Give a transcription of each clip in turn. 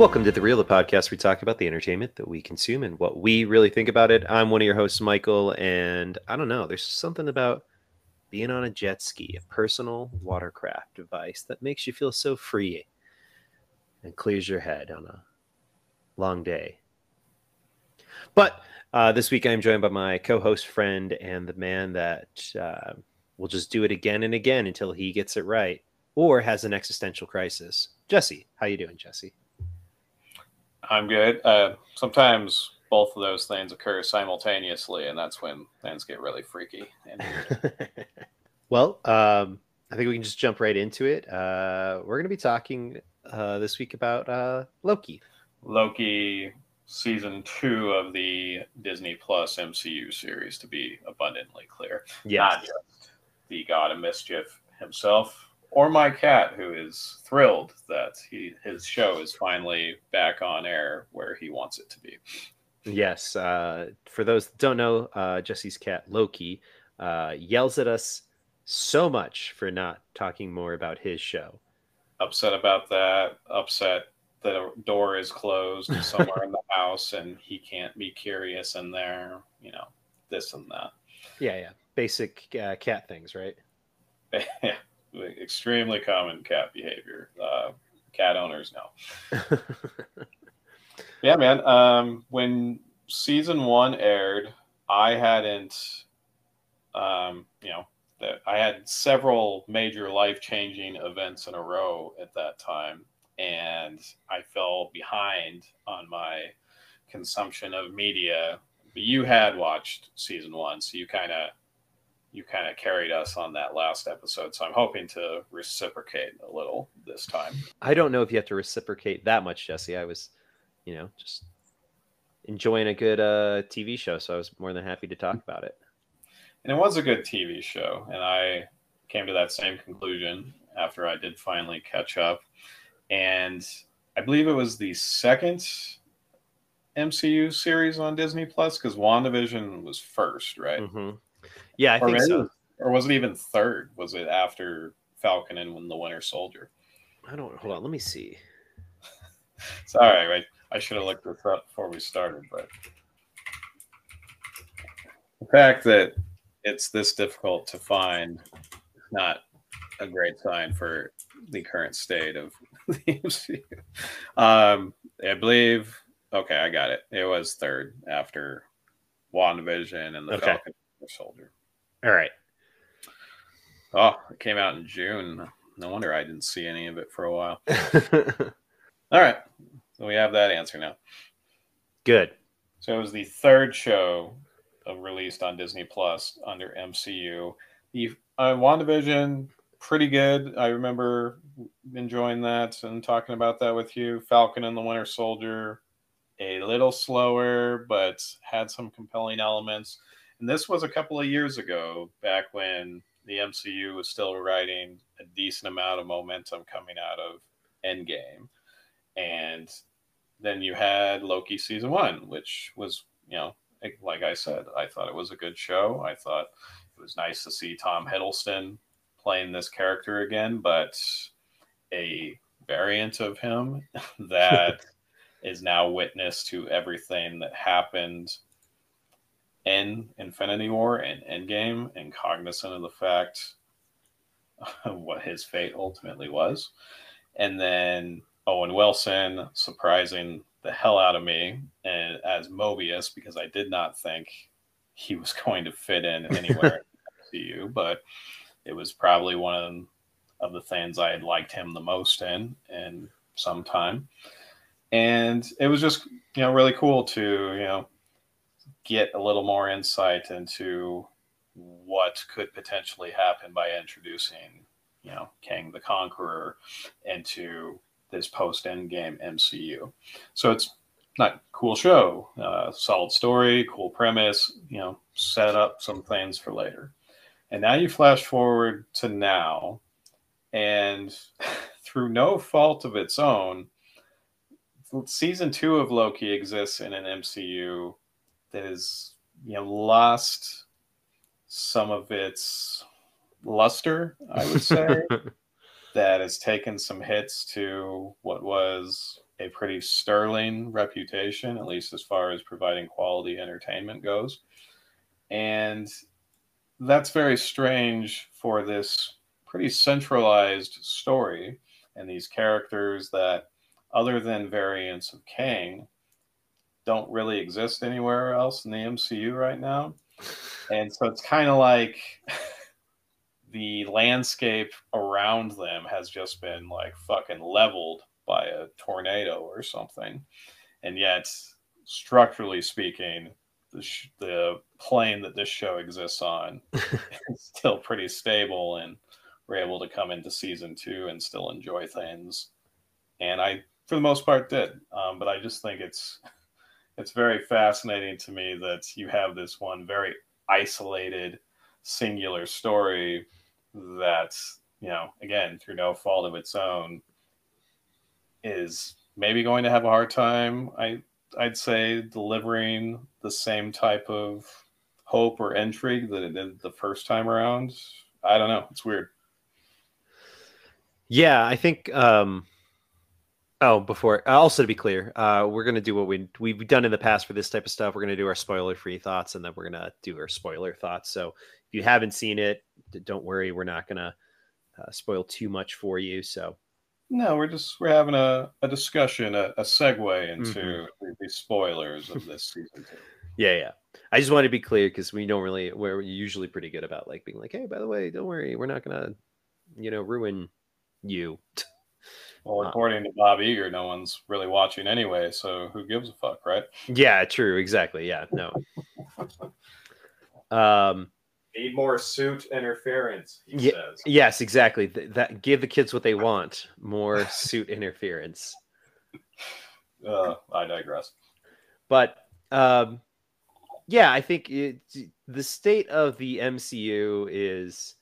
Welcome to The Reel, the podcast. We talk about the entertainment that we consume and what we really think about it. I'm one of your hosts, Michael, and I don't know, there's something about being on a jet ski, a personal watercraft device that makes you feel so free and clears your head on a long day. But uh, this week I'm joined by my co-host friend and the man that uh, will just do it again and again until he gets it right or has an existential crisis. Jesse, how you doing, Jesse? I'm good. Uh, sometimes both of those things occur simultaneously, and that's when things get really freaky. well, um, I think we can just jump right into it. Uh, we're going to be talking uh, this week about uh, Loki. Loki season two of the Disney Plus MCU series, to be abundantly clear. Yes. Not just the God of Mischief himself, or my cat, who is thrilled that he his show is finally back on air where he wants it to be. Yes. Uh, for those that don't know, uh, Jesse's cat Loki uh, yells at us so much for not talking more about his show. Upset about that. Upset the door is closed somewhere in the house and he can't be curious in there. You know, this and that. Yeah, yeah. Basic uh, cat things, right? yeah extremely common cat behavior. Uh, cat owners know. yeah, man. Um, when season one aired, I hadn't, um, you know, that I had several major life changing events in a row at that time, and I fell behind on my consumption of media. But you had watched season one, so you kind of you kind of carried us on that last episode. So I'm hoping to reciprocate a little this time. I don't know if you have to reciprocate that much, Jesse. I was, you know, just enjoying a good uh, TV show. So I was more than happy to talk about it. And it was a good TV show. And I came to that same conclusion after I did finally catch up. And I believe it was the second MCU series on Disney Plus because WandaVision was first, right? Mm-hmm. Yeah, I or think maybe, so. Or was it even third? Was it after Falcon and when the Winter Soldier? I don't. Hold on. Let me see. Sorry, right. I should have looked this up before we started, but the fact that it's this difficult to find is not a great sign for the current state of the MCU. Um, I believe. Okay, I got it. It was third after WandaVision and the okay. Falcon Soldier. All right. Oh, it came out in June. No wonder I didn't see any of it for a while. All right. So we have that answer now. Good. So it was the third show released on Disney Plus under MCU. The uh, WandaVision, pretty good. I remember enjoying that and talking about that with you. Falcon and the Winter Soldier, a little slower, but had some compelling elements. And this was a couple of years ago, back when the MCU was still riding a decent amount of momentum coming out of Endgame. And then you had Loki season one, which was, you know, like I said, I thought it was a good show. I thought it was nice to see Tom Hiddleston playing this character again, but a variant of him that is now witness to everything that happened in Infinity War and Endgame and cognizant of the fact of what his fate ultimately was. And then Owen Wilson surprising the hell out of me and as Mobius because I did not think he was going to fit in anywhere to you, but it was probably one of the things I had liked him the most in in some time. And it was just, you know, really cool to, you know, get a little more insight into what could potentially happen by introducing, you know, Kang the Conqueror into this post Endgame MCU. So it's not cool show, uh, solid story, cool premise, you know, set up some things for later. And now you flash forward to now, and through no fault of its own, season two of Loki exists in an MCU that has you know lost some of its luster, I would say. that has taken some hits to what was a pretty sterling reputation, at least as far as providing quality entertainment goes. And that's very strange for this pretty centralized story and these characters that, other than variants of Kang, don't really exist anywhere else in the MCU right now. And so it's kind of like the landscape around them has just been like fucking leveled by a tornado or something. And yet, structurally speaking, the, sh- the plane that this show exists on is still pretty stable and we're able to come into season two and still enjoy things. And I, for the most part, did. Um, but I just think it's it's very fascinating to me that you have this one very isolated, singular story that you know, again, through no fault of its own, is maybe going to have a hard time. I I'd say delivering the same type of hope or intrigue that it did the first time around. I don't know. It's weird. Yeah, I think. Um, oh, before also to be clear, uh, we're gonna do what we we've done in the past for this type of stuff. We're gonna do our spoiler-free thoughts, and then we're gonna do our spoiler thoughts. So if you haven't seen it, don't worry, we're not gonna uh, spoil too much for you. So no, we're just we're having a, a discussion, a, a segue into mm-hmm. the, spoilers of this season two. Yeah, yeah. I just want to be clear because we don't really we're usually pretty good about like being like, hey, by the way, don't worry, we're not gonna, you know, ruin you. Well, uh, according to Bob Iger, no one's really watching anyway, so who gives a fuck, right? Yeah, true, exactly. Yeah, no. um need more suit interference, yeah, says. Yes, exactly. that give the kids what they want. More suit interference. Uh, I digress. But um yeah, I think it, the state of the MCU is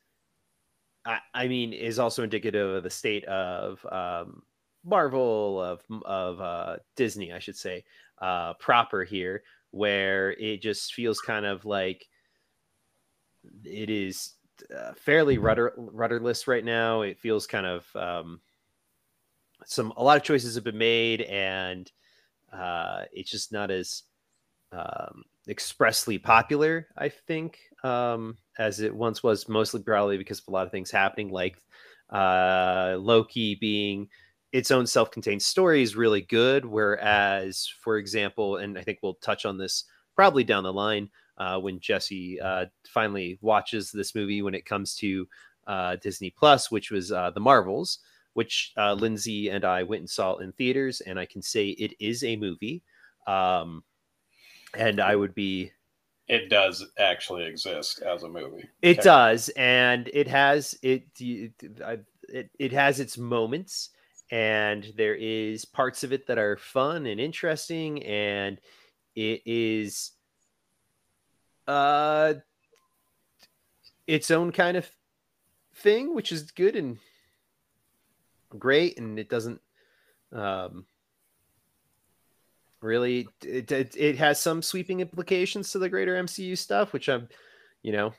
I, I mean, is also indicative of the state of um, Marvel of of uh, Disney, I should say, uh, proper here, where it just feels kind of like it is uh, fairly rudder rudderless right now. It feels kind of um, some a lot of choices have been made, and uh, it's just not as um, expressly popular, I think, um, as it once was, mostly probably because of a lot of things happening, like uh, Loki being its own self contained story is really good. Whereas, for example, and I think we'll touch on this probably down the line uh, when Jesse uh, finally watches this movie when it comes to uh, Disney Plus, which was uh, The Marvels, which uh, Lindsay and I went and saw in theaters. And I can say it is a movie. Um, and I would be. It does actually exist as a movie. It does, and it has it, it. It has its moments, and there is parts of it that are fun and interesting, and it is uh its own kind of thing, which is good and great, and it doesn't um really it, it, it has some sweeping implications to the greater MCU stuff, which I'm, you know,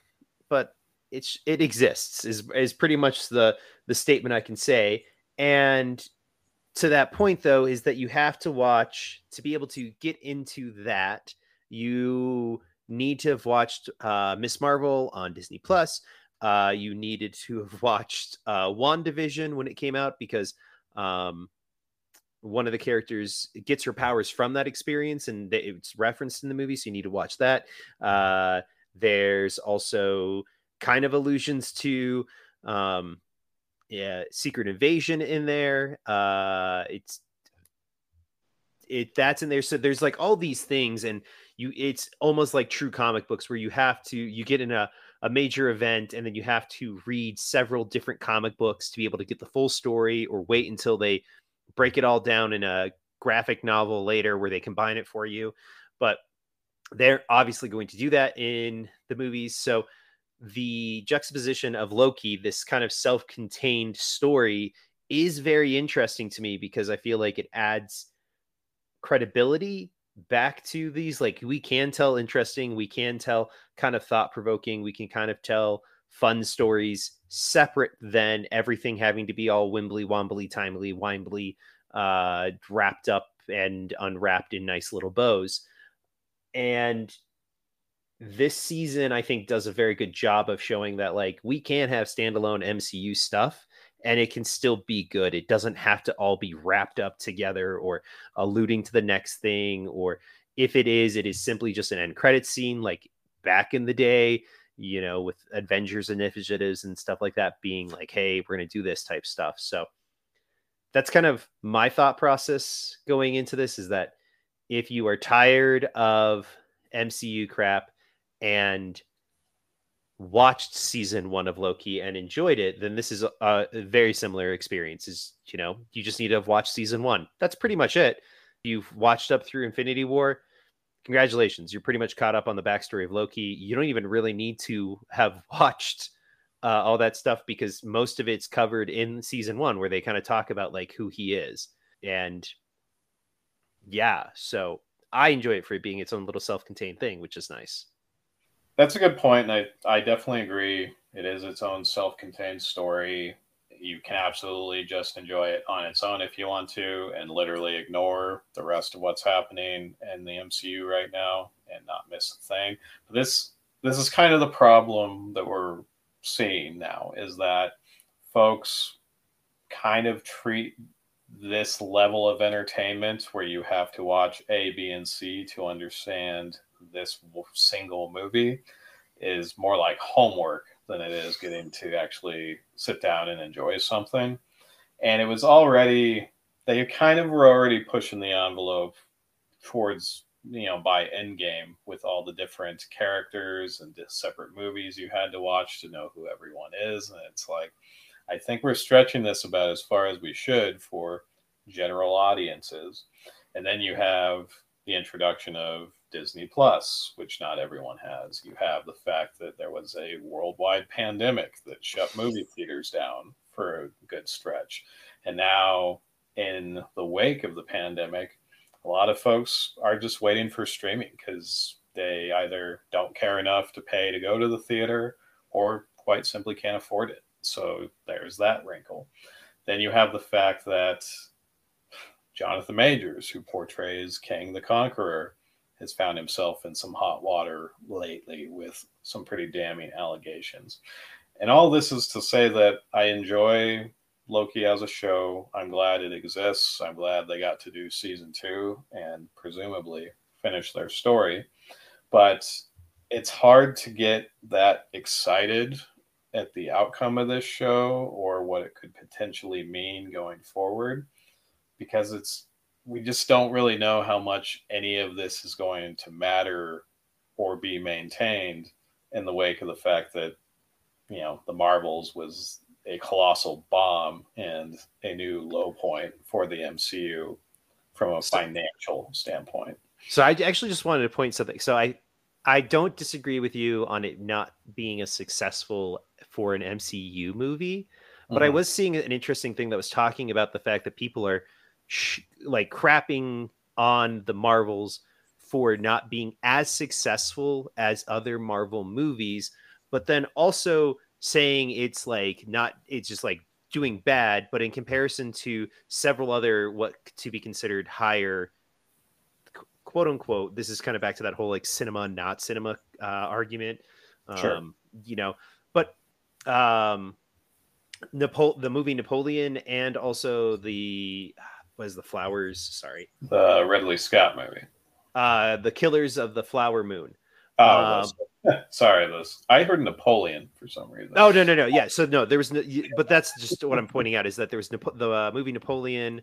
but it's it exists is is pretty much the the statement I can say. And to that point though is that you have to watch to be able to get into that you need to have watched uh, Ms. Marvel on Disney Plus. Uh, you needed to have watched uh, WandaVision when it came out because um, one of the characters gets her powers from that experience and it's referenced in the movie so you need to watch that. Uh, there's also kind of allusions to um, yeah secret invasion in there. Uh, it's it that's in there. So there's like all these things and you it's almost like true comic books where you have to you get in a a major event and then you have to read several different comic books to be able to get the full story or wait until they break it all down in a graphic novel later where they combine it for you. But they're obviously going to do that in the movies. So the juxtaposition of Loki, this kind of self contained story, is very interesting to me because I feel like it adds credibility back to these. Like, we can tell interesting, we can tell kind of thought provoking, we can kind of tell fun stories separate than everything having to be all wimbly wombly timely wimbly uh, wrapped up and unwrapped in nice little bows. And this season, I think, does a very good job of showing that like we can have standalone MCU stuff and it can still be good. It doesn't have to all be wrapped up together or alluding to the next thing. Or if it is, it is simply just an end credit scene like back in the day, you know, with Avengers initiatives and stuff like that being like, hey, we're going to do this type stuff. So that's kind of my thought process going into this is that if you are tired of MCU crap and watched season one of Loki and enjoyed it, then this is a, a, very similar experience. Is you know you just need to have watched season one. That's pretty much it. You've watched up through Infinity War. Congratulations, you're pretty much caught up on the backstory of Loki. You don't even really need to have watched uh, all that stuff because most of it's covered in season one, where they kind of talk about like who he is and yeah. So I enjoy it for it being its own little self-contained thing, which is nice. That's a good point, and I, I definitely agree. It is its own self-contained story. You can absolutely just enjoy it on its own if you want to, and literally ignore the rest of what's happening in the MCU right now and not miss a thing. But this this is kind of the problem that we're seeing now is that folks kind of treat this level of entertainment where you have to watch A, B, and C to understand this single movie is more like homework than it is getting to actually sit down and enjoy something. And it was already, they kind of were already pushing the envelope towards, you know, by Endgame with all the different characters and just separate movies you had to watch to know who everyone is. And it's like, I think we're stretching this about as far as we should for general audiences. And then you have the introduction of Disney Plus, which not everyone has. You have the fact that there was a worldwide pandemic that shut movie theaters down for a good stretch. And now, in the wake of the pandemic, a lot of folks are just waiting for streaming because they either don't care enough to pay to go to the theater or quite simply can't afford it. So there's that wrinkle. Then you have the fact that Jonathan Majors, who portrays Kang the Conqueror, has found himself in some hot water lately with some pretty damning allegations. And all this is to say that I enjoy Loki as a show. I'm glad it exists. I'm glad they got to do season two and presumably finish their story. But it's hard to get that excited at the outcome of this show or what it could potentially mean going forward because it's we just don't really know how much any of this is going to matter or be maintained in the wake of the fact that you know the marvels was a colossal bomb and a new low point for the mcu from a financial standpoint so i actually just wanted to point something so i i don't disagree with you on it not being as successful for an mcu movie but mm-hmm. i was seeing an interesting thing that was talking about the fact that people are sh- like crapping on the Marvels for not being as successful as other Marvel movies, but then also saying it's like not it's just like doing bad, but in comparison to several other what to be considered higher quote unquote, this is kind of back to that whole like cinema not cinema uh, argument. Sure. Um, you know, but um Napo- the movie Napoleon and also the was the flowers? Sorry, the Ridley Scott movie. Uh, the Killers of the Flower Moon. Oh, um, sorry, this I heard Napoleon for some reason. Oh no, no, no. Yeah, so no, there was, no, but that's just what I'm pointing out is that there was Napo- the uh, movie Napoleon.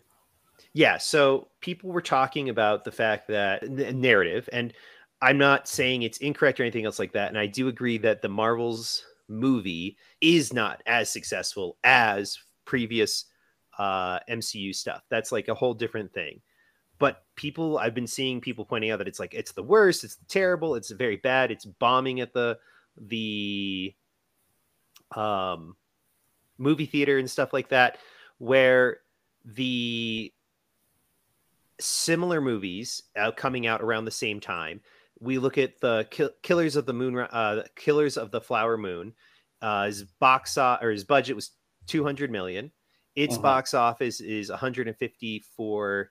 Yeah, so people were talking about the fact that n- narrative, and I'm not saying it's incorrect or anything else like that. And I do agree that the Marvels movie is not as successful as previous uh, MCU stuff. That's like a whole different thing. But people, I've been seeing people pointing out that it's like it's the worst, it's terrible, it's very bad, it's bombing at the the um, movie theater and stuff like that, where the similar movies uh, coming out around the same time. We look at the Kill- Killers of the Moon, uh, Killers of the Flower Moon. Uh, his box or his budget was 200 million its uh-huh. box office is 154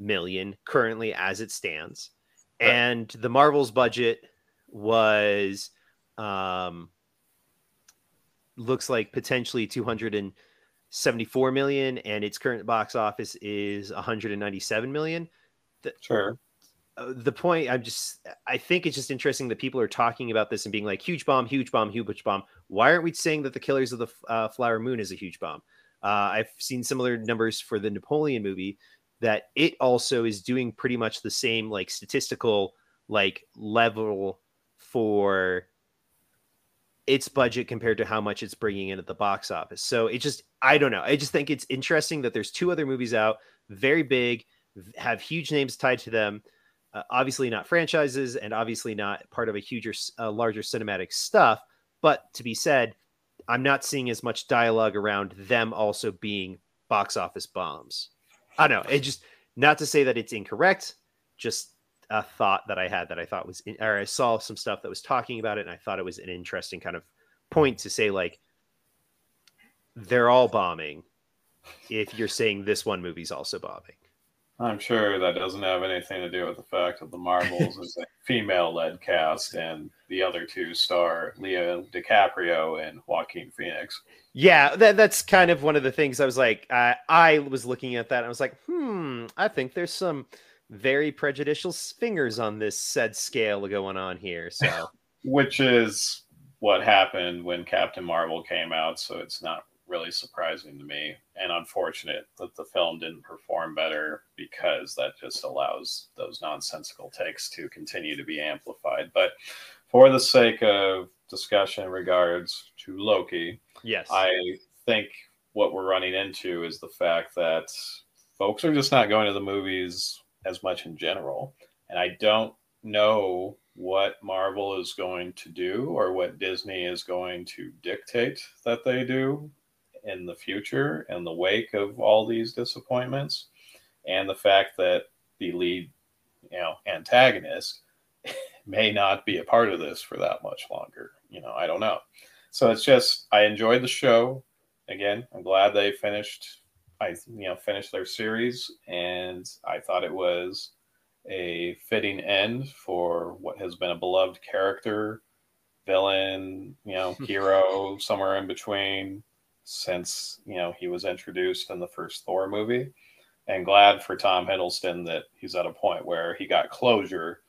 million currently as it stands, right. and the Marvel's budget was um looks like potentially 274 million and its current box office is 197 million. The, sure. uh, the point i'm just i think it's just interesting that people are talking about this and being like huge bomb huge bomb huge bomb. Why aren't we saying that the killers of the uh, flower moon is a huge bomb uh, i've seen similar numbers for the napoleon movie that it also is doing pretty much the same like statistical like level for its budget compared to how much it's bringing in at the box office. So it just, I don't know. I just think it's interesting that there's two other movies out, very big, have huge names tied to them. Uh, obviously not franchises and obviously not part of a huger, uh, larger cinematic stuff. But to be said, I'm not seeing as much dialogue around them also being box office bombs. I don't know. It just, not to say that it's incorrect, just a thought that I had that I thought was, in, or I saw some stuff that was talking about it, and I thought it was an interesting kind of point to say like they're all bombing. If you're saying this one movie's also bombing, I'm sure that doesn't have anything to do with the fact that the Marvels is a female-led cast, and the other two star Leo DiCaprio and Joaquin Phoenix. Yeah, that, that's kind of one of the things I was like, uh, I was looking at that, and I was like, hmm, I think there's some very prejudicial fingers on this said scale going on here. So, which is what happened when Captain Marvel came out. So it's not really surprising to me and unfortunate that the film didn't perform better because that just allows those nonsensical takes to continue to be amplified. But for the sake of discussion in regards to Loki, yes, I think what we're running into is the fact that folks are just not going to the movies as much in general. And I don't know what Marvel is going to do or what Disney is going to dictate that they do in the future in the wake of all these disappointments and the fact that the lead you know antagonist may not be a part of this for that much longer you know i don't know. So it's just i enjoyed the show. Again i'm glad they finished I you know finished their series, and I thought it was a fitting end for what has been a beloved character, villain, you know, hero, somewhere in between since you know he was introduced in the first Thor movie. And glad for Tom Hiddleston that he's at a point where he got closure,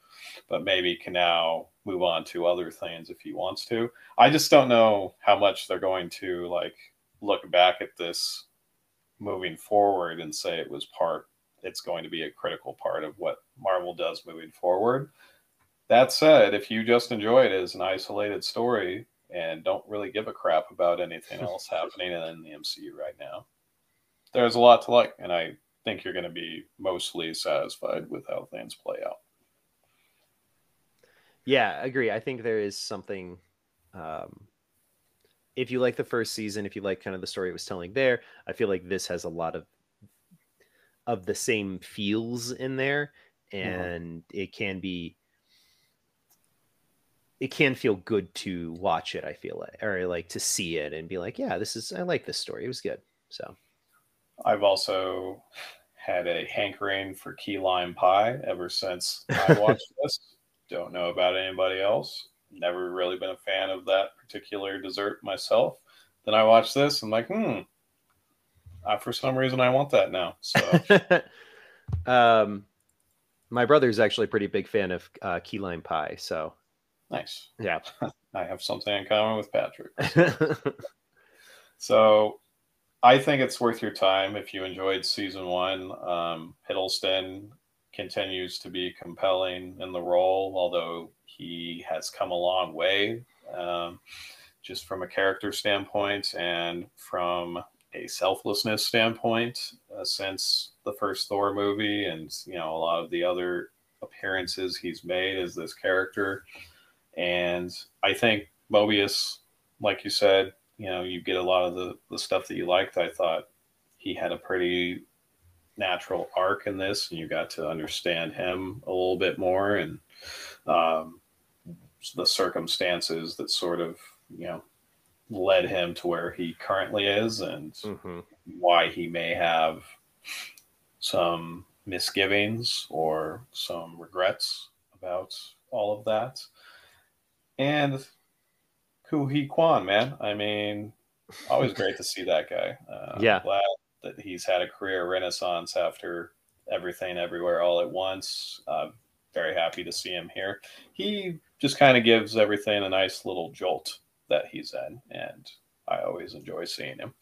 but maybe can now move on to other things if he wants to. I just don't know how much they're going to like look back at this moving forward and say it was part it's going to be a critical part of what Marvel does moving forward. That said, if you just enjoy it as an isolated story and don't really give a crap about anything else happening in the MCU right now, there's a lot to like, and I think you're going to be mostly satisfied with how things play out. Yeah, agree. I think there is something um, if you like the first season, if you like kind of the story it was telling there, I feel like this has a lot of of the same feels in there, mm-hmm. and mm-hmm. it can be it can feel good to watch it. I feel like, or like to see it and be like, yeah, this is I like this story. It was good. So, I've also had a hankering for key lime pie ever since I watched this. Don't know about anybody else never really been a fan of that particular dessert myself. Then I watched this and I'm like, hmm, uh, for some reason I want that now. So, um, my brother's actually a pretty big fan of uh, key lime pie. So nice. Yeah, I have something in common with Patrick. so I think it's worth your time if you enjoyed season one. Um, Hiddleston continues to be compelling in the role, although he has come a long way um, just from a character standpoint and from a selflessness standpoint uh, since the first Thor movie and you know a lot of the other appearances he's made as this character and I think Mobius like you said you know you get a lot of the the stuff that you liked I thought he had a pretty natural arc in this, and you got to understand him a little bit more and um, the circumstances that sort of you know led him to where he currently is, and mm-hmm. why he may have some misgivings or some regrets about all of that. And Huy Quan, man. I mean, always great to see that guy. Uh, yeah. glad that he's had a career renaissance after everything everywhere all at once. Uh, very happy to see him here. He just kind of gives everything a nice little jolt that he's in, and I always enjoy seeing him.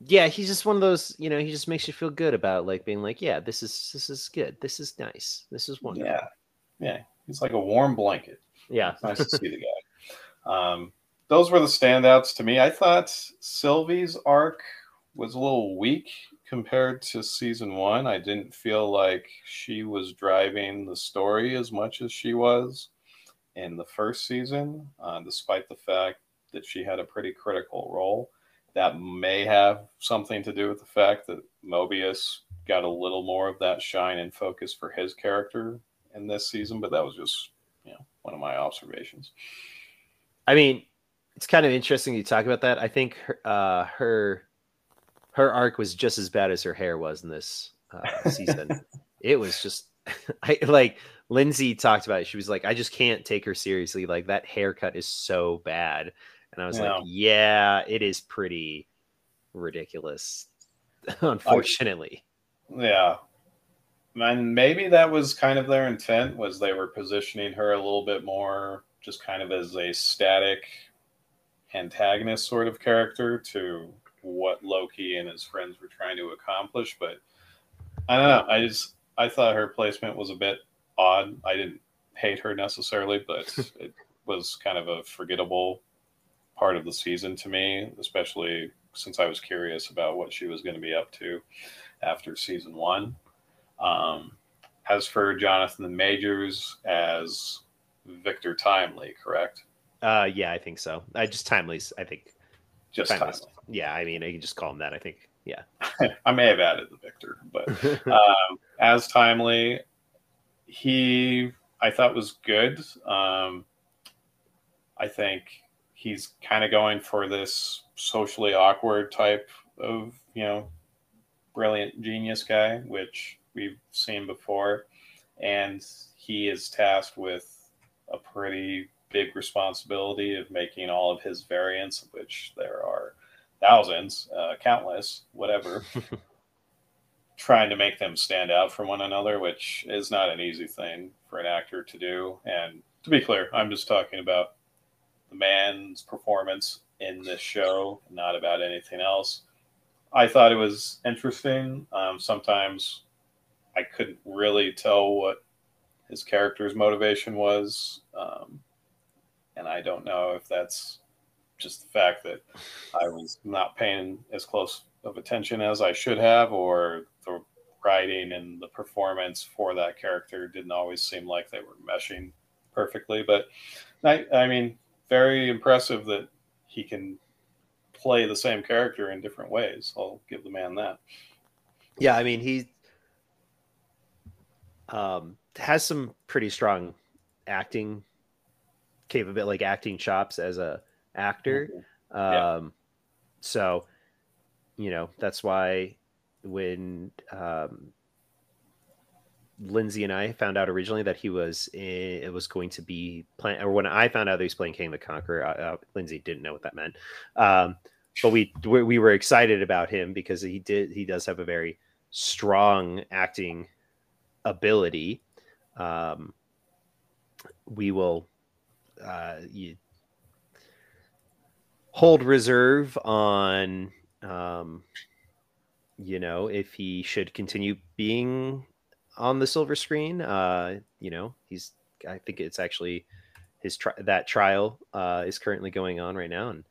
Yeah, he's just one of those, you know, he just makes you feel good about like being like, yeah, this is this is good. This is nice. This is wonderful. Yeah. Yeah. He's like a warm blanket. Yeah. Nice to see the guy. Um, those were the standouts to me. I thought Sylvie's arc was a little weak compared to season one. I didn't feel like she was driving the story as much as she was in the first season, uh, despite the fact that she had a pretty critical role. That may have something to do with the fact that Mobius got a little more of that shine and focus for his character in this season, but that was just one of my observations. I mean, it's kind of interesting you talk about that. I think her, uh, her her arc was just as bad as her hair was in this uh, season. it was just I like Lindsay talked about it. She was like, I just can't take her seriously. Like that haircut is so bad. And I was yeah. like, yeah, it is pretty ridiculous, unfortunately. I, yeah. And maybe that was kind of their intent was they were positioning her a little bit more just kind of as a static antagonist sort of character to what Loki and his friends were trying to accomplish. But I don't know. I just I thought her placement was a bit odd. I didn't hate her necessarily, but it was kind of a forgettable part of the season to me, especially since I was curious about what she was going to be up to after season one. Um, as for Jonathan the Majors as Victor Timely, correct? Uh, yeah, I think so. I just Timely's. I think just Timely. Yeah, I mean, I can just call him that. I think. Yeah. I may have added the Victor, but um, as Timely, he I thought was good. Um, I think he's kind of going for this socially awkward type of you know brilliant genius guy, which we've seen before, and he is tasked with a pretty big responsibility of making all of his variants, of which there are thousands, uh, countless, whatever, trying to make them stand out from one another, which is not an easy thing for an actor to do. And to be clear, I'm just talking about the man's performance in this show, not about anything else. I thought it was interesting. Um, sometimes I couldn't really tell what his character's motivation was. Um, and I don't know if that's just the fact that I was not paying as close of attention as I should have, or the writing and the performance for that character didn't always seem like they were meshing perfectly. But I, I mean, very impressive that he can play the same character in different ways. I'll give the man that. Yeah, I mean, he um, has some pretty strong acting capability, like acting chops as a actor. Mm-hmm. Yeah. Um, so, you know, that's why when um, Lindsay and I found out originally that he was in, it was going to be playing, or when I found out that he was playing Kang the Conqueror, uh, uh, Lindsay didn't know what that meant. Um, but we we were excited about him because he did he does have a very strong acting ability. Um, we will uh, you hold reserve on um, you know if he should continue being on the silver screen uh, you know he's i think it's actually his tri- that trial uh, is currently going on right now and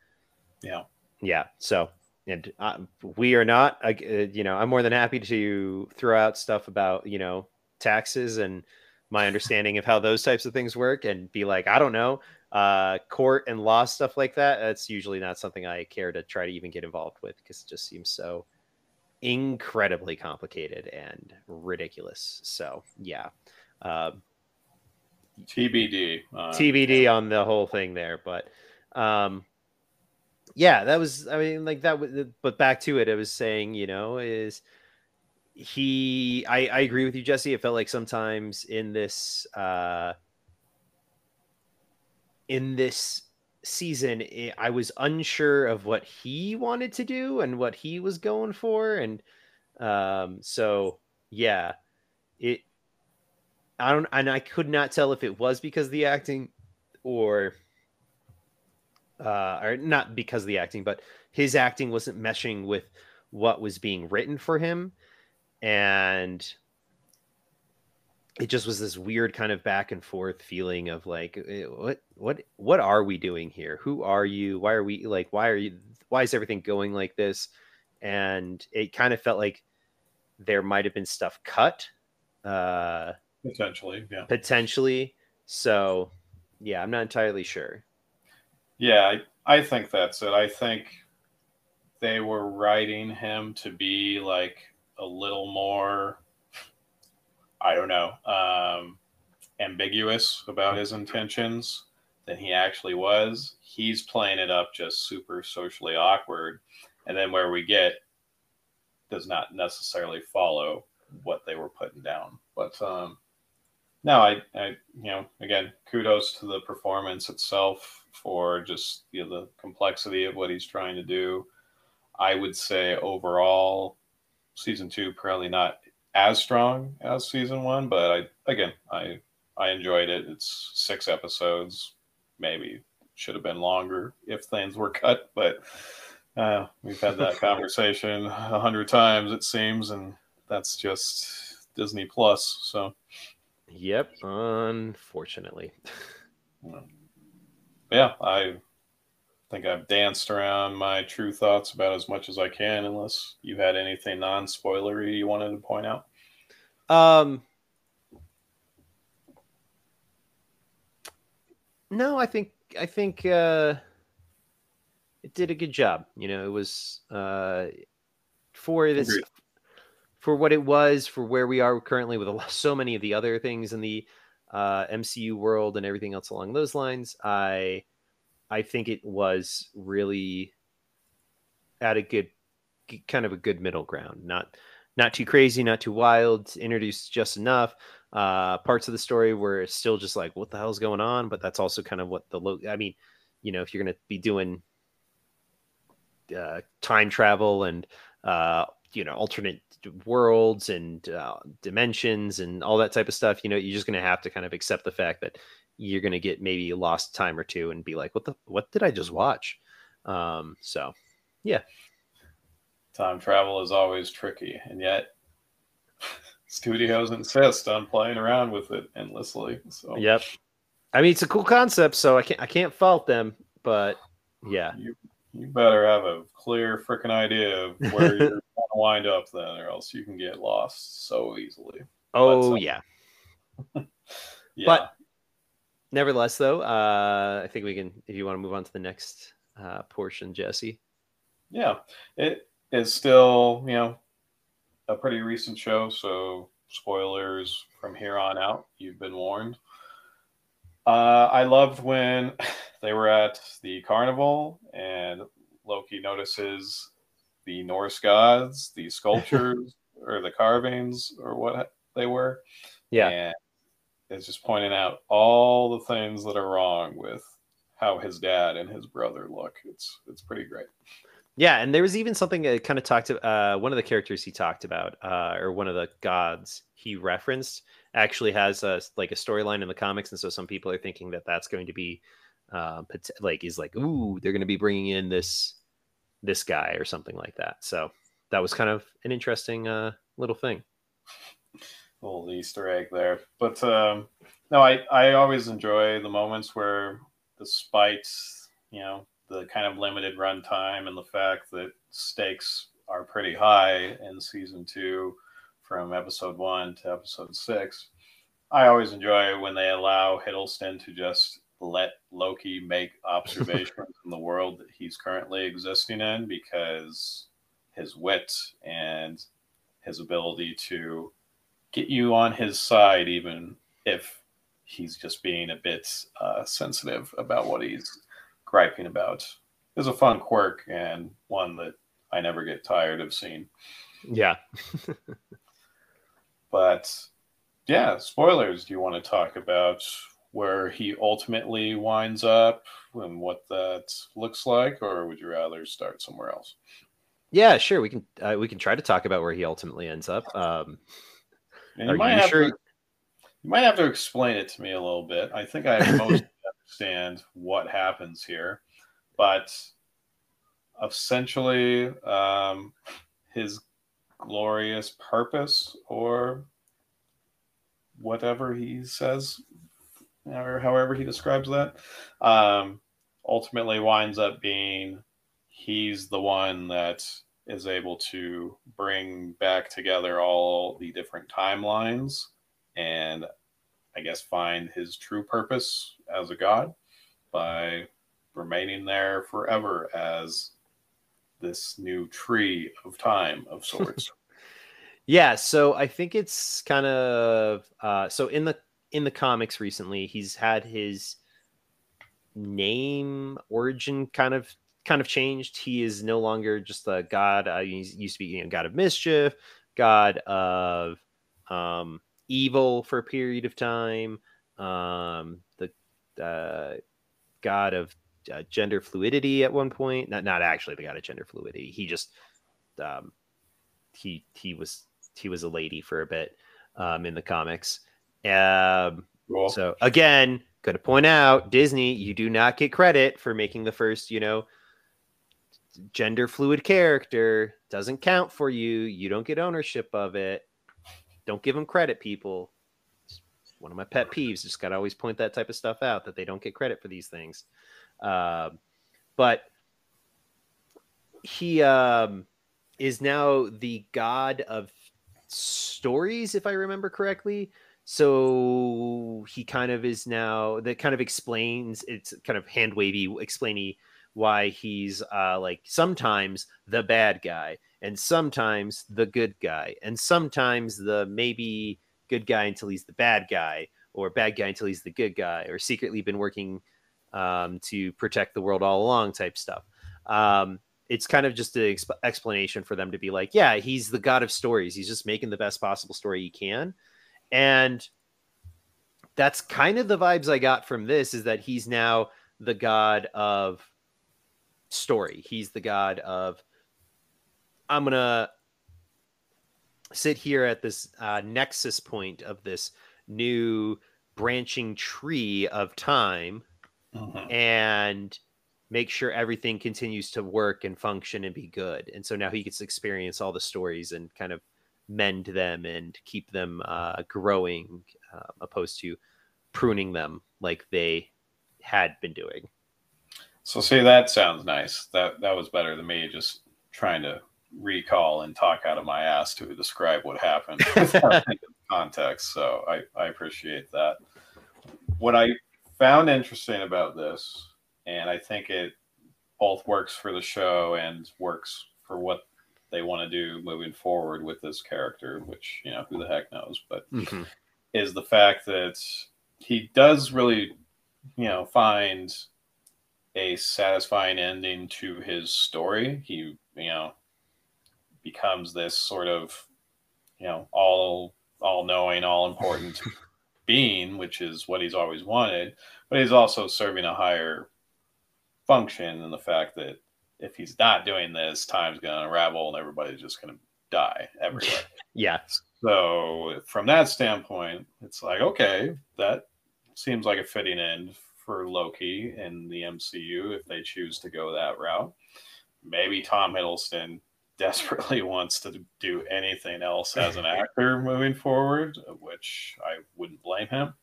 yeah yeah so and uh, we are not uh, you know i'm more than happy to throw out stuff about you know taxes and my understanding of how those types of things work and be like, I don't know, uh, court and law stuff like that. That's usually not something I care to try to even get involved with because it just seems so incredibly complicated and ridiculous. So yeah. Um, TBD. Uh, TBD on the whole thing there, but um, yeah, that was. I mean, like that. Was, but back to it, I was saying, you know, is he? I I agree with you, Jesse. It felt like sometimes in this uh in this season, it, I was unsure of what he wanted to do and what he was going for, and um, so yeah, it. I don't, and I could not tell if it was because the acting or uh, or not because the acting, but his acting wasn't meshing with what was being written for him, and it just was this weird kind of back and forth feeling of like, eh, what, what, what are we doing here? Who are you? Why are we like? Why are you? Why is everything going like this? And it kind of felt like there might have been stuff cut, uh, potentially, yeah, potentially. So, yeah, I'm not entirely sure. Yeah, I, I think that's it. I think they were writing him to be like a little more, I don't know, um, ambiguous about his intentions than he actually was. He's playing it up just super socially awkward. And then where we get does not necessarily follow what they were putting down. But um, no, I, I, you know, again, kudos to the performance itself for just you know, the complexity of what he's trying to do. I would say overall, season two probably not as strong as season one, but I again I I enjoyed it. It's six episodes, maybe should have been longer if things were cut, but uh, we've had that conversation a hundred times it seems, and that's just Disney Plus. So, yep, unfortunately. yeah, I think I've danced around my true thoughts about as much as I can, unless you had anything non spoilery you wanted to point out. Um, no, I think I think uh, it did a good job. You know, it was uh, for this Agreed. for what it was, for where we are currently with a, so many of the other things in the uh, MCU world and everything else along those lines. I I think it was really at a good kind of a good middle ground. Not not too crazy, not too wild, introduced just enough. Uh, parts of the story were still just like, what the hell's going on? But that's also kind of what the low. I mean, you know, if you're going to be doing uh, time travel and uh, you know alternate worlds and uh, dimensions and all that type of stuff you know you're just going to have to kind of accept the fact that you're going to get maybe lost time or two and be like what the what did i just watch um so yeah time travel is always tricky and yet studios insist on playing around with it endlessly so yep i mean it's a cool concept so i can't i can't fault them but yeah you, you better have a clear freaking idea of where you're going to wind up then, or else you can get lost so easily. Oh yeah. yeah. But nevertheless, though, uh, I think we can. If you want to move on to the next uh, portion, Jesse. Yeah, it is still you know a pretty recent show, so spoilers from here on out. You've been warned. Uh, I loved when they were at the carnival and Loki notices the Norse gods, the sculptures or the carvings or what they were. Yeah. And it's just pointing out all the things that are wrong with how his dad and his brother look. It's it's pretty great. Yeah, and there was even something that kind of talked to uh, one of the characters he talked about, uh, or one of the gods he referenced, actually has a like a storyline in the comics, and so some people are thinking that that's going to be uh, like is like, ooh, they're going to be bringing in this this guy or something like that. So that was kind of an interesting uh, little thing. Little Easter egg there, but um, no, I I always enjoy the moments where, despite you know the kind of limited runtime and the fact that stakes are pretty high in season two, from episode one to episode six, I always enjoy when they allow Hiddleston to just let Loki make observations in the world that he's currently existing in because his wit and his ability to get you on his side, even if he's just being a bit uh, sensitive about what he's griping about. is a fun quirk and one that I never get tired of seeing. Yeah. but yeah, spoilers. Do you want to talk about where he ultimately winds up and what that looks like, or would you rather start somewhere else? Yeah, sure. We can uh, we can try to talk about where he ultimately ends up. Um, you, might you, sure? to, you might have to explain it to me a little bit. I think I mostly understand what happens here, but essentially, um, his glorious purpose or whatever he says or however he describes that um, ultimately winds up being he's the one that is able to bring back together all the different timelines and i guess find his true purpose as a god by remaining there forever as this new tree of time of sorts. yeah, so I think it's kind of uh, so in the in the comics recently, he's had his name origin kind of kind of changed. He is no longer just a god. Uh, he used to be you know, god of mischief, god of um, evil for a period of time, um, the uh, god of uh, gender fluidity at one point. Not not actually the guy of gender fluidity. He just um, he he was he was a lady for a bit um, in the comics. Um, cool. So again, going to point out Disney, you do not get credit for making the first, you know, gender fluid character. Doesn't count for you. You don't get ownership of it. Don't give them credit, people. It's one of my pet peeves. Just got to always point that type of stuff out that they don't get credit for these things. Uh, but he um, is now the god of stories, if I remember correctly. So he kind of is now that kind of explains it's kind of hand wavy, explainy why he's uh, like sometimes the bad guy and sometimes the good guy and sometimes the maybe good guy until he's the bad guy or bad guy until he's the good guy or secretly been working um, to protect the world all along type stuff. Um, it's kind of just an exp- explanation for them to be like, yeah, he's the god of stories. He's just making the best possible story he can. And that's kind of the vibes I got from this is that he's now the god of story. He's the god of, I'm going to sit here at this uh, nexus point of this new branching tree of time mm-hmm. and make sure everything continues to work and function and be good. And so now he gets to experience all the stories and kind of mend them and keep them uh, growing, uh, opposed to pruning them like they had been doing. So, see, that sounds nice. That that was better than me just trying to recall and talk out of my ass to describe what happened context. So, I I appreciate that. What I found interesting about this, and I think it both works for the show and works for what they want to do moving forward with this character, which, you know, who the heck knows, but mm-hmm. is the fact that he does really, you know, find a satisfying ending to his story. He, you know, becomes this sort of, you know, all all knowing, all important being, which is what he's always wanted, but he's also serving a higher function in the fact that if he's not doing this, time's going to unravel and everybody's just going to die everywhere. yeah. So from that standpoint, it's like, okay, that seems like a fitting end for Loki in the MCU if they choose to go that route. Maybe Tom Hiddleston desperately wants to do anything else as an actor moving forward, which I wouldn't blame him.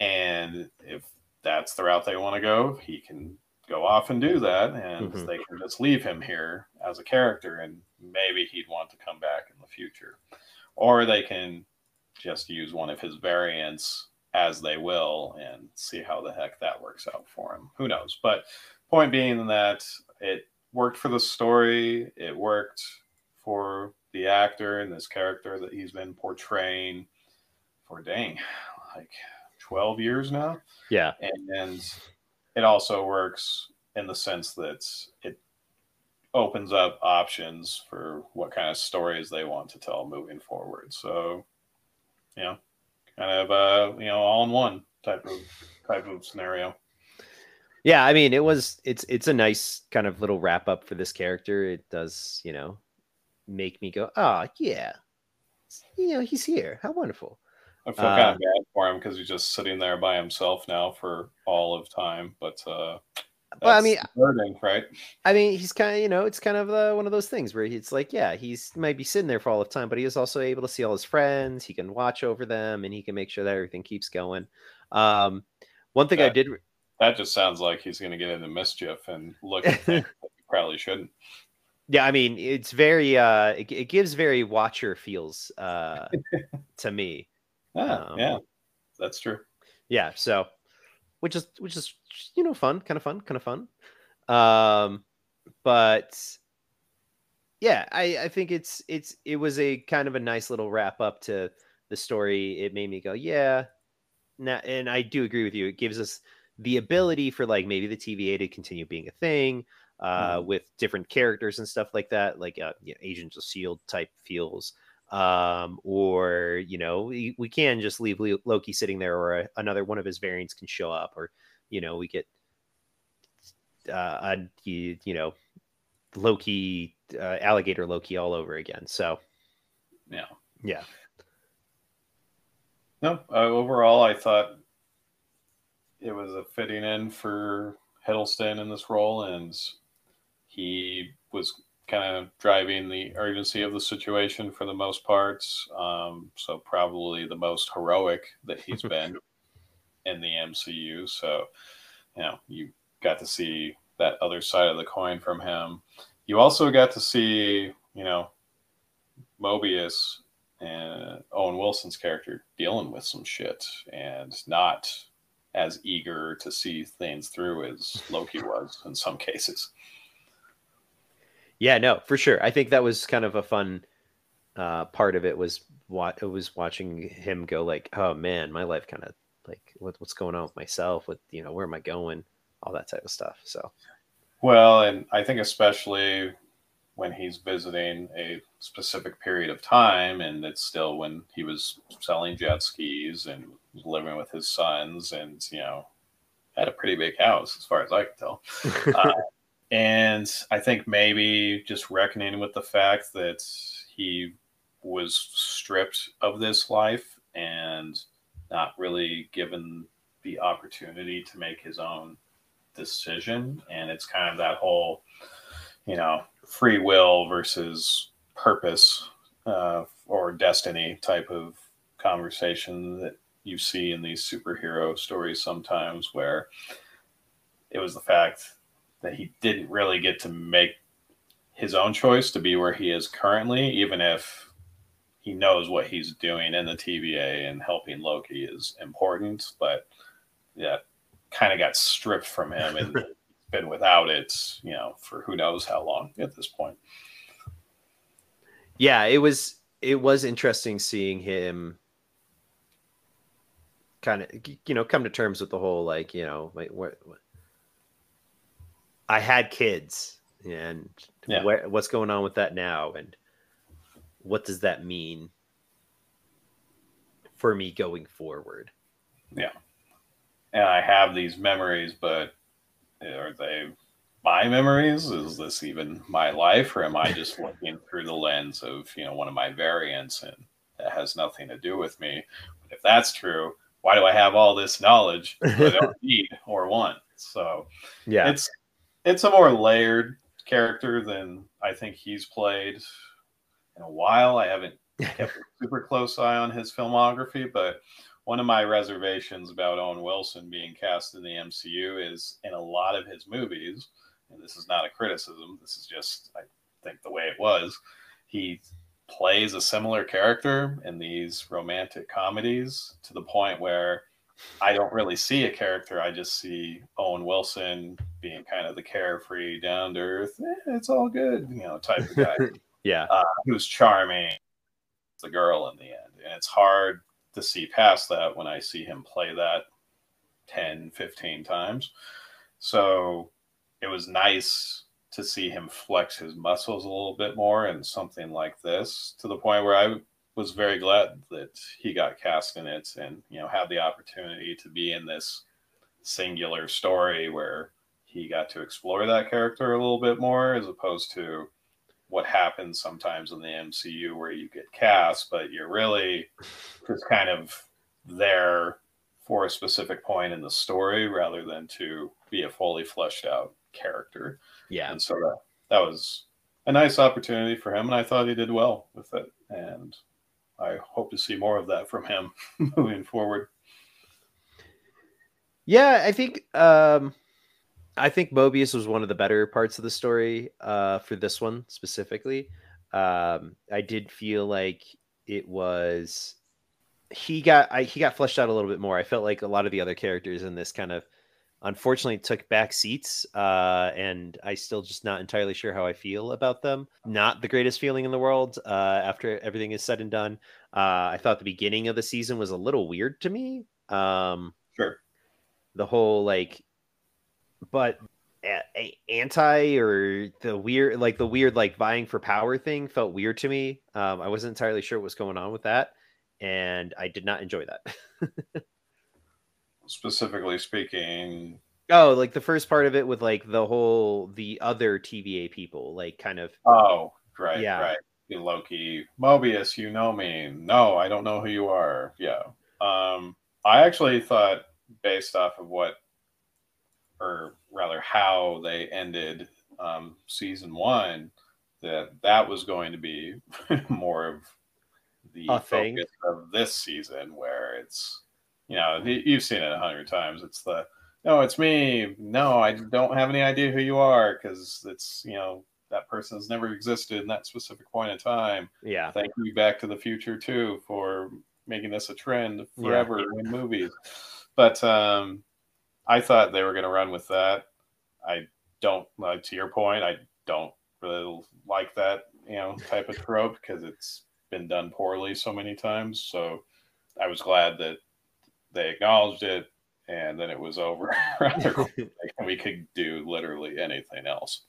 And if that's the route they want to go, he can go off and do that, and mm-hmm. they can just leave him here as a character, and maybe he'd want to come back in the future. Or they can just use one of his variants as they will and see how the heck that works out for him. Who knows? But point being that it worked for the story. It worked for the actor and this character that he's been portraying for dang, like 12 years now. Yeah. And, and it also works in the sense that it opens up options for what kind of stories they want to tell moving forward. So, you know, kind of uh, you know, all in one type of type of scenario. Yeah, I mean, it was it's it's a nice kind of little wrap up for this character. It does, you know, make me go, "Oh, yeah. You know, he's here. How wonderful." I feel uh, kind of bad for him because he's just sitting there by himself now for all of time. But uh well, I mean, burning, right? I mean, he's kind of, you know, it's kind of uh, one of those things where he's like, yeah, he's might be sitting there for all of time, but he is also able to see all his friends. He can watch over them, and he can make sure that everything keeps going. Um, one thing that, I did. That just sounds like he's going to get into mischief and look at things that he probably shouldn't. Yeah, I mean, it's very. uh It, it gives very Watcher feels uh to me. Ah, um, yeah, that's true. Yeah, so which is which is you know fun, kind of fun, kind of fun. Um, but yeah, I I think it's it's it was a kind of a nice little wrap up to the story. It made me go, yeah, now, and I do agree with you. It gives us the ability for like maybe the TVA to continue being a thing uh, mm. with different characters and stuff like that, like uh, you know, Agents of Shield type feels um, or you know we, we can just leave Loki sitting there, or a, another one of his variants can show up, or you know we get uh, a, you, you know Loki uh, alligator Loki all over again. So yeah, yeah. No, uh, overall, I thought it was a fitting in for Hiddleston in this role, and he was kind of driving the urgency of the situation for the most parts. Um, so probably the most heroic that he's been in the MCU. So, you know, you got to see that other side of the coin from him. You also got to see, you know, Mobius and Owen Wilson's character dealing with some shit and not as eager to see things through as Loki was in some cases. Yeah, no, for sure. I think that was kind of a fun uh, part of it was what it was watching him go like, oh man, my life kind of like what, what's going on with myself, with you know where am I going, all that type of stuff. So, well, and I think especially when he's visiting a specific period of time, and it's still when he was selling jet skis and living with his sons, and you know had a pretty big house as far as I can tell. Uh, and I think maybe just reckoning with the fact that he was stripped of this life and not really given the opportunity to make his own decision. And it's kind of that whole, you know, free will versus purpose uh, or destiny type of conversation that you see in these superhero stories sometimes, where it was the fact that he didn't really get to make his own choice to be where he is currently, even if he knows what he's doing in the TVA and helping Loki is important. But yeah, kind of got stripped from him and been without it, you know, for who knows how long at this point. Yeah, it was it was interesting seeing him kind of you know come to terms with the whole like you know like what, what I had kids, and yeah. where, what's going on with that now, and what does that mean for me going forward? Yeah, and I have these memories, but are they my memories? Is this even my life, or am I just looking through the lens of you know one of my variants, and that has nothing to do with me? But if that's true, why do I have all this knowledge that I don't need or want? So yeah, it's it's a more layered character than I think he's played in a while. I haven't kept a super close eye on his filmography, but one of my reservations about Owen Wilson being cast in the MCU is in a lot of his movies, and this is not a criticism, this is just, I think, the way it was. He plays a similar character in these romantic comedies to the point where I don't really see a character. I just see Owen Wilson being kind of the carefree, down to earth, eh, it's all good, you know, type of guy. yeah. Uh, who's charming, the girl in the end. And it's hard to see past that when I see him play that 10, 15 times. So it was nice to see him flex his muscles a little bit more in something like this to the point where I was very glad that he got cast in it and you know had the opportunity to be in this singular story where he got to explore that character a little bit more as opposed to what happens sometimes in the MCU where you get cast but you're really just kind of there for a specific point in the story rather than to be a fully fleshed out character. Yeah. And so that that was a nice opportunity for him and I thought he did well with it and I hope to see more of that from him moving forward. Yeah, I think um I think Mobius was one of the better parts of the story uh for this one specifically. Um I did feel like it was he got I, he got fleshed out a little bit more. I felt like a lot of the other characters in this kind of unfortunately took back seats uh, and i still just not entirely sure how i feel about them. Not the greatest feeling in the world uh, after everything is said and done. Uh, i thought the beginning of the season was a little weird to me. Um, sure. the whole like but a- anti or the weird like the weird like vying for power thing felt weird to me. Um, i wasn't entirely sure what was going on with that and i did not enjoy that specifically speaking Oh, like the first part of it with like the whole the other TVA people, like kind of. Oh, right, Yeah. right. Loki, Mobius, you know me. No, I don't know who you are. Yeah. Um, I actually thought, based off of what, or rather, how they ended um, season one, that that was going to be more of the A thing. focus of this season, where it's, you know, you've seen it a hundred times. It's the no, it's me. No, I don't have any idea who you are because it's you know that person has never existed in that specific point in time. Yeah, Thank you, Back to the Future, too, for making this a trend forever in movies. But um, I thought they were going to run with that. I don't, like to your point, I don't really like that you know type of trope because it's been done poorly so many times. So I was glad that they acknowledged it and then it was over. we could do literally anything else.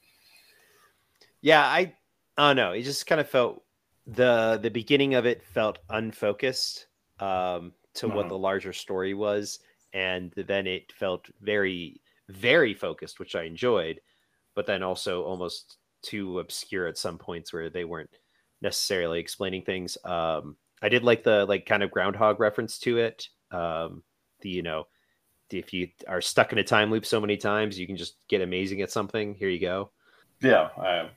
yeah. I, I don't know. It just kind of felt the the beginning of it felt unfocused um, to what Mhm. the larger story was, and then it felt very very focused, which I enjoyed, but then also almost too obscure at some points where they weren't necessarily explaining things. Um, I did like the like kind of groundhog reference to it. Um, the you know, if you are stuck in a time loop so many times, you can just get amazing at something. Here you go. Yeah, I,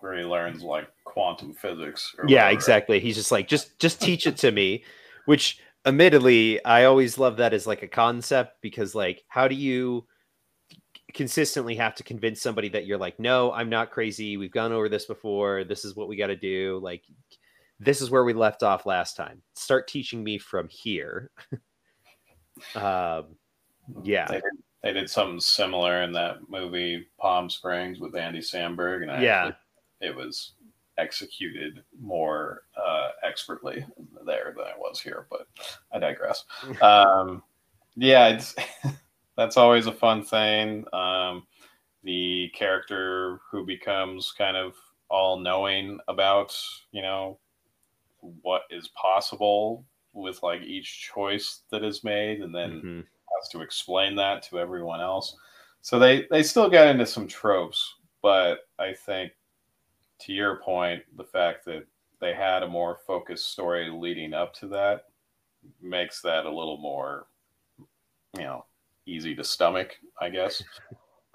where he learns like quantum physics. Yeah, whatever. exactly. He's just like, just just teach it to me, which admittedly, I always love that as like a concept because like, how do you consistently have to convince somebody that you're like, no, I'm not crazy. We've gone over this before. This is what we got to do. Like, this is where we left off last time. Start teaching me from here. um, yeah, They did, they did something similar in that movie Palm Springs with Andy Samberg, and I Yeah. it was executed more uh, expertly there than it was here. But I digress. um, yeah, it's that's always a fun thing. Um, the character who becomes kind of all knowing about you know what is possible with like each choice that is made, and then Mhm. has to explain that to everyone else. So they they still got into some tropes, but I think to your point, the fact that they had a more focused story leading up to that makes that a little more, you know, easy to stomach, I guess.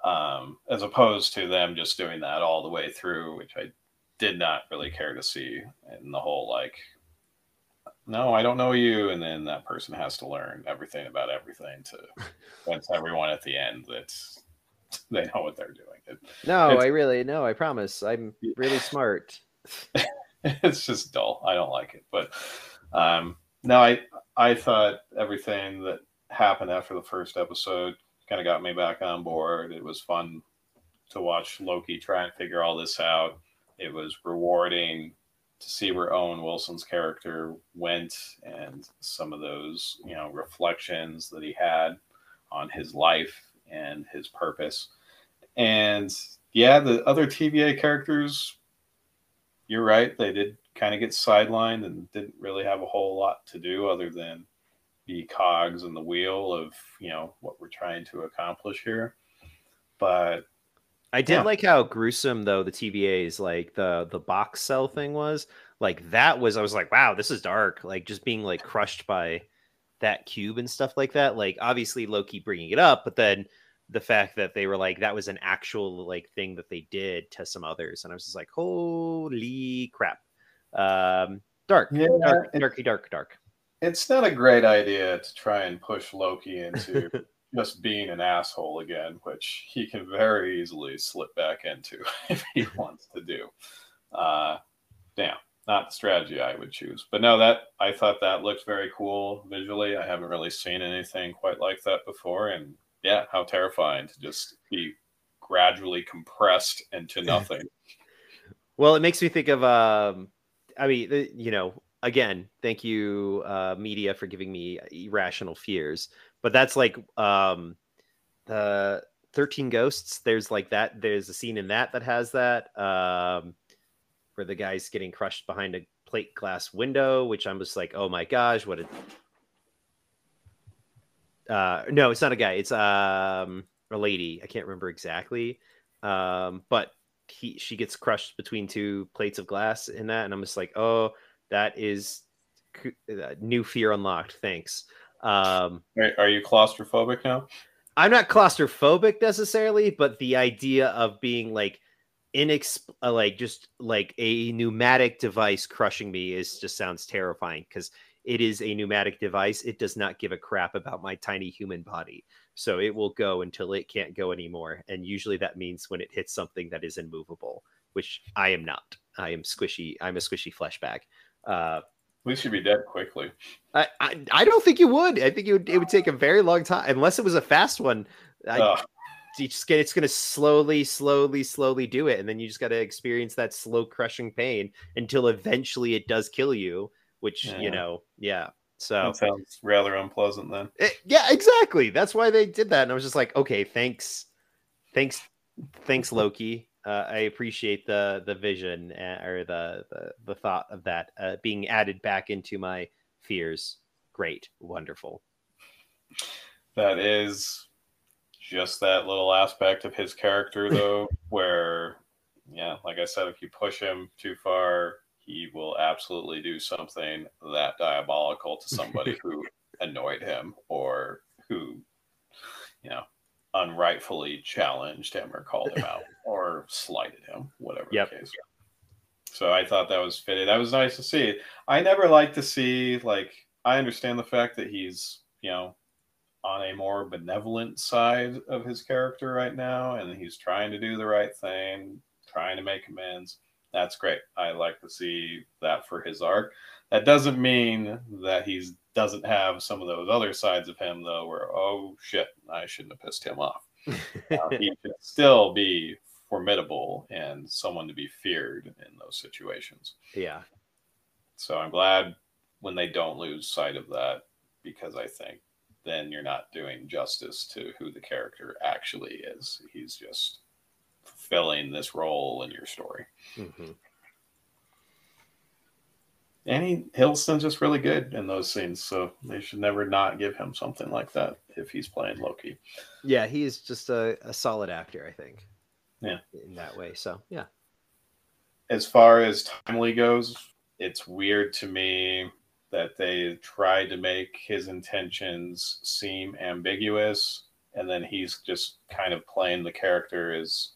Um, as opposed to them just doing that all the way through, which I did not really care to see, in the whole like no, I don't know you. And then that person has to learn everything about everything to convince everyone at the end that they know what they're doing. It, No, I really no. I promise. I'm really smart. it's just dull. I don't like it. But um, no, I I thought everything that happened after the first episode kind of got me back on board. It was fun to watch Loki try and figure all this out. It was rewarding to see where Owen Wilson's character went and some of those, you know, reflections that he had on his life and his purpose. And yeah, the other TVA characters, you're right, they did kind of get sidelined and didn't really have a whole lot to do other than be cogs in the wheel of you know what we're trying to accomplish here. But I did yeah. like how gruesome though the TVA's like the the box cell thing was. Like that was I was like, wow, this is dark. Like just being like crushed by that cube and stuff like that. Like obviously Loki bringing it up, but then the fact that they were like that was an actual like thing that they did to some others, and I was just like, holy crap, um, dark, yeah, dark, darky, dark, dark. It's not a great idea to try and push Loki into just being an asshole again, which he can very easily slip back into if he wants to do. Uh, damn not the strategy I would choose. But no, that I thought that looked very cool visually. I haven't really seen anything quite like that before, and yeah, how terrifying to just be gradually compressed into nothing. well, it makes me think of, um, I mean, you know, again, thank you, uh, media, for giving me irrational fears. But that's like um, the 13 Ghosts. There's like that. There's a scene in that that has that. Um, where the guy's getting crushed behind a plate glass window, which I'm just like, oh my gosh, what a uh, no, it's not a guy, it's um a lady. I can't remember exactly. Um, but he she gets crushed between two plates of glass in that, and I'm just like, oh, that is uh, new fear unlocked. Thanks. Um, are you claustrophobic now? I'm not claustrophobic necessarily, but the idea of being like inexp uh, like just like a pneumatic device crushing me is just sounds terrifying because it is a pneumatic device. It does not give a crap about my tiny human body. So it will go until it can't go anymore and usually that means when it hits something that is immovable which i am not. I am squishy i'm a squishy flesh bag uh we should be dead quickly. I, I, I don't think you would. I think it would it would take a very long time unless it was a fast one. I, you just get it's going to slowly slowly slowly do it and then you just got to experience that slow crushing pain until eventually it does kill you which yeah. you know yeah so that sounds rather unpleasant then it, eh, yeah exactly that's why they did that and i was just like okay thanks thanks thanks loki uh, i appreciate the the vision uh, or the, the the thought of that uh, being added back into my fears. Great. Wonderful. That is just that little aspect of his character though where yeah like i said if you push him too far he will absolutely do something that diabolical to somebody who annoyed him or who you know unrightfully challenged him or called him out or slighted him whatever yep. the case so i thought that was fitting. that was nice to see i never like to see like i understand the fact that he's you know on a more benevolent side of his character right now, and he's trying to do the right thing, trying to make amends. That's great. I like to see that for his arc. That doesn't mean that he doesn't have some of those other sides of him, though, where, oh shit, I shouldn't have pissed him off. uh, he should still be formidable and someone to be feared in those situations. Yeah. So I'm glad when they don't lose sight of that because I think then you're not doing justice to who the character actually is. He's just fulfilling this role in your story. Mm-hmm. And he, Hiddleston's just really good in those scenes, so they should never not give him something like that if he's playing Loki. Yeah, he's just a, a solid actor, I think. Yeah, in that way. So yeah. As far as Timely goes, it's weird to me that they tried to make his intentions seem ambiguous and then he's just kind of playing the character as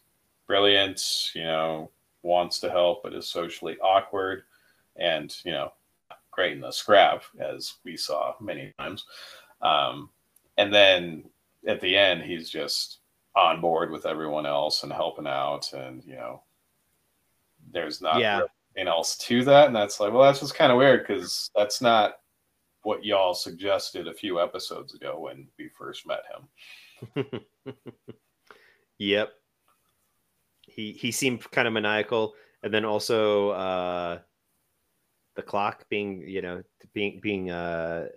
brilliant you know wants to help but is socially awkward and you know great in the scrap as we saw many times um, and then at the end he's just on board with everyone else and helping out and you know there's not yeah anything else to that. And that's like, well, that's just kind of weird because that's not what y'all suggested a few episodes ago when we first met him. yep. He he seemed kind of maniacal, and then also uh, the clock being, you know, being being uh,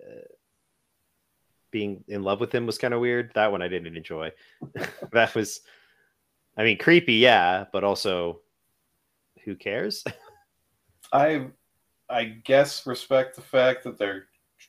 being in love with him was kind of weird. That one I didn't enjoy. that was I mean, creepy, yeah, but also, who cares? I, I guess respect the fact that they're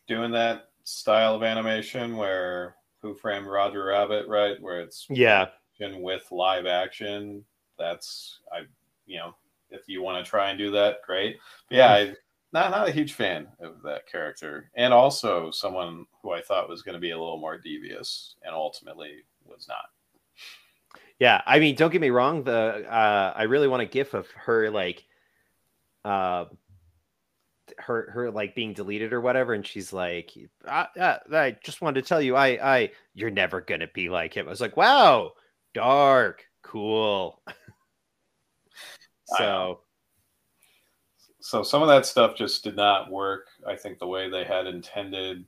doing that style of animation where Who Framed Roger Rabbit, right? Where it's yeah, with live action. That's I, you know, if you want to try and do that, great. But yeah, I not not a huge fan of that character, and also someone who I thought was going to be a little more devious, and ultimately was not. Yeah, I mean, don't get me wrong. The uh, I really want a gif of her like, uh, her her like being deleted or whatever, and she's like, I, uh, I just wanted to tell you, I I you're never gonna be like him. I was like, wow, dark, cool. so so some of that stuff just did not work i think the way they had intended.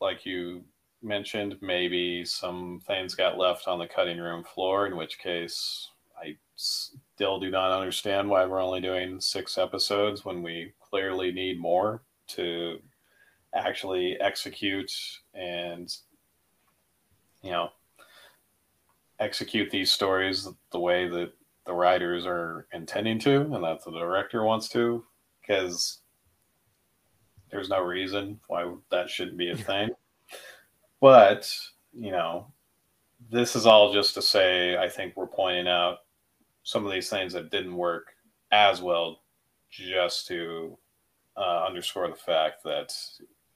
Like you mentioned maybe some things got left on the cutting room floor in which case i still do not understand why we're only doing six episodes when we clearly need more to actually execute and you know execute these stories the way that the writers are intending to and that the director wants to because there's no reason why that shouldn't be a thing. but, you know, this is all just to say I think we're pointing out some of these things that didn't work as well just to uh, underscore the fact that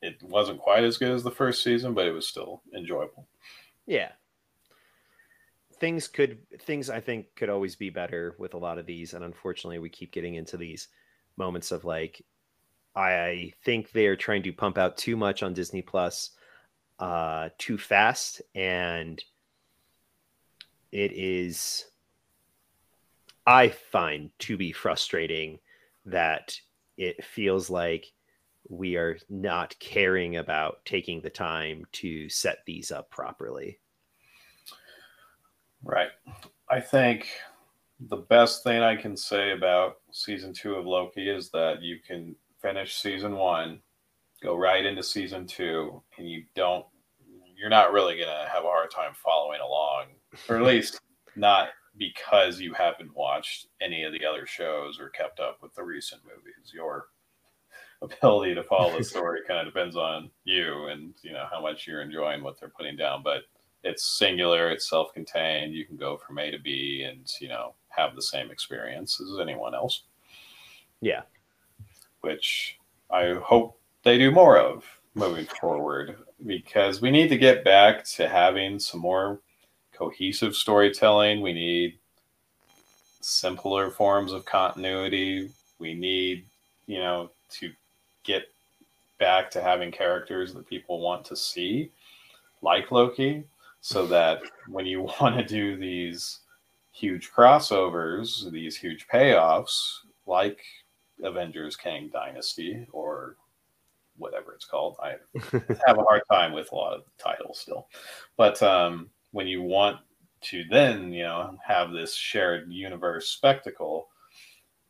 it wasn't quite as good as the first season, but it was still enjoyable. Yeah. Things could things I think could always be better with a lot of these, and unfortunately we keep getting into these moments of like I think they're trying to pump out too much on Disney Plus uh too fast and it is I find to be frustrating that it feels like we are not caring about taking the time to set these up properly. Right. I think the best thing I can say about season two of Loki is that you can finish season one, go right into season two, and you don't, you're not really going to have a hard time following along, or at least not because you haven't watched any of the other shows or kept up with the recent movies. Your ability to follow the story kind of depends on you and, you know, how much you're enjoying what they're putting down. But it's singular, it's self contained. You can go from A to B and, you know, have the same experience as anyone else. Yeah. Which I hope they do more of moving forward because we need to get back to having some more cohesive storytelling. We need simpler forms of continuity. We need, you know, to get back to having characters that people want to see, like Loki, so that when you want to do these huge crossovers, these huge payoffs, like Avengers Kang Dynasty or whatever it's called. I have a hard time with a lot of titles still. But um, when you want to then, you know, have this shared universe spectacle,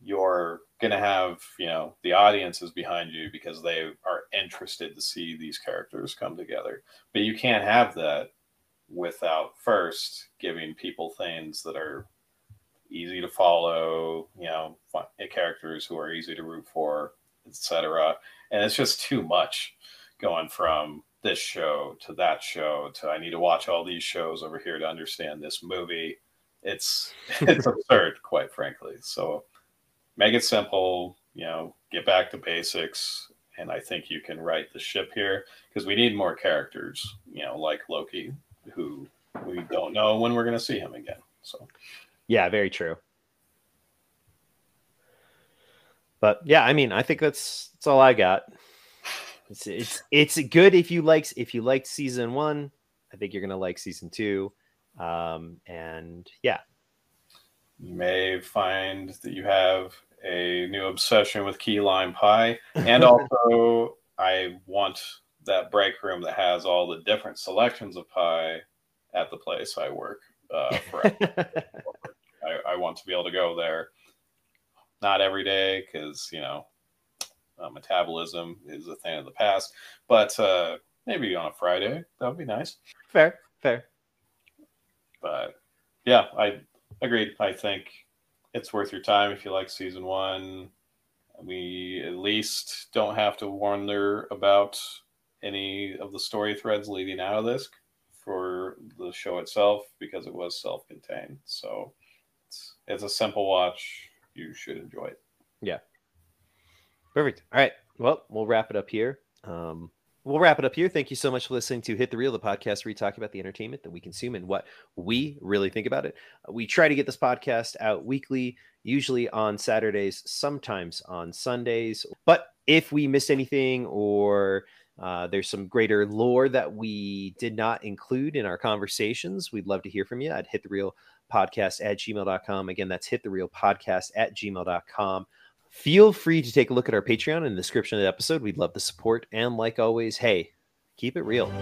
you're going to have, you know, the audiences behind you because they are interested to see these characters come together. But you can't have that without first giving people things that are easy to follow, you know, eh, characters who are easy to root for, etc. And it's just too much going from this show to that show to I need to watch all these shows over here to understand this movie. It's it's absurd, quite frankly. So make it simple, you know, get back to basics, and I think you can right the ship here because we need more characters, you know, like Loki, who we don't know when we're going to see him again. So, yeah, very true. But yeah, I mean, I think that's that's all I got. It's it's it's good if you like if you liked season one. I think you're gonna like season two. Um, and yeah, you may find that you have a new obsession with key lime pie, and also I want that break room that has all the different selections of pie at the place I work. Uh, I, I, want to be able to go there, not every day because you know uh, metabolism is a thing of the past, but uh, maybe on a Friday that would be nice. Fair, fair. But yeah, I agreed. I think it's worth your time if you like season one. We at least don't have to wonder about any of the story threads leading out of this for the show itself because it was self-contained. So it's it's a simple watch. You should enjoy it. Yeah. Perfect. All right. Well, we'll wrap it up here. Um, we'll wrap it up here. Thank you so much for listening to Hit the Reel, the podcast where we talk about the entertainment that we consume and what we really think about it. We try to get this podcast out weekly, usually on Saturdays, sometimes on Sundays. But if we missed anything or uh, there's some greater lore that we did not include in our conversations, we'd love to hear from you at hit the reel podcast at gmail.com. Again, that's hit the reel podcast at gmail.com. Feel free to take a look at our Patreon in the description of the episode. We'd love the support. And like always, hey, keep it real.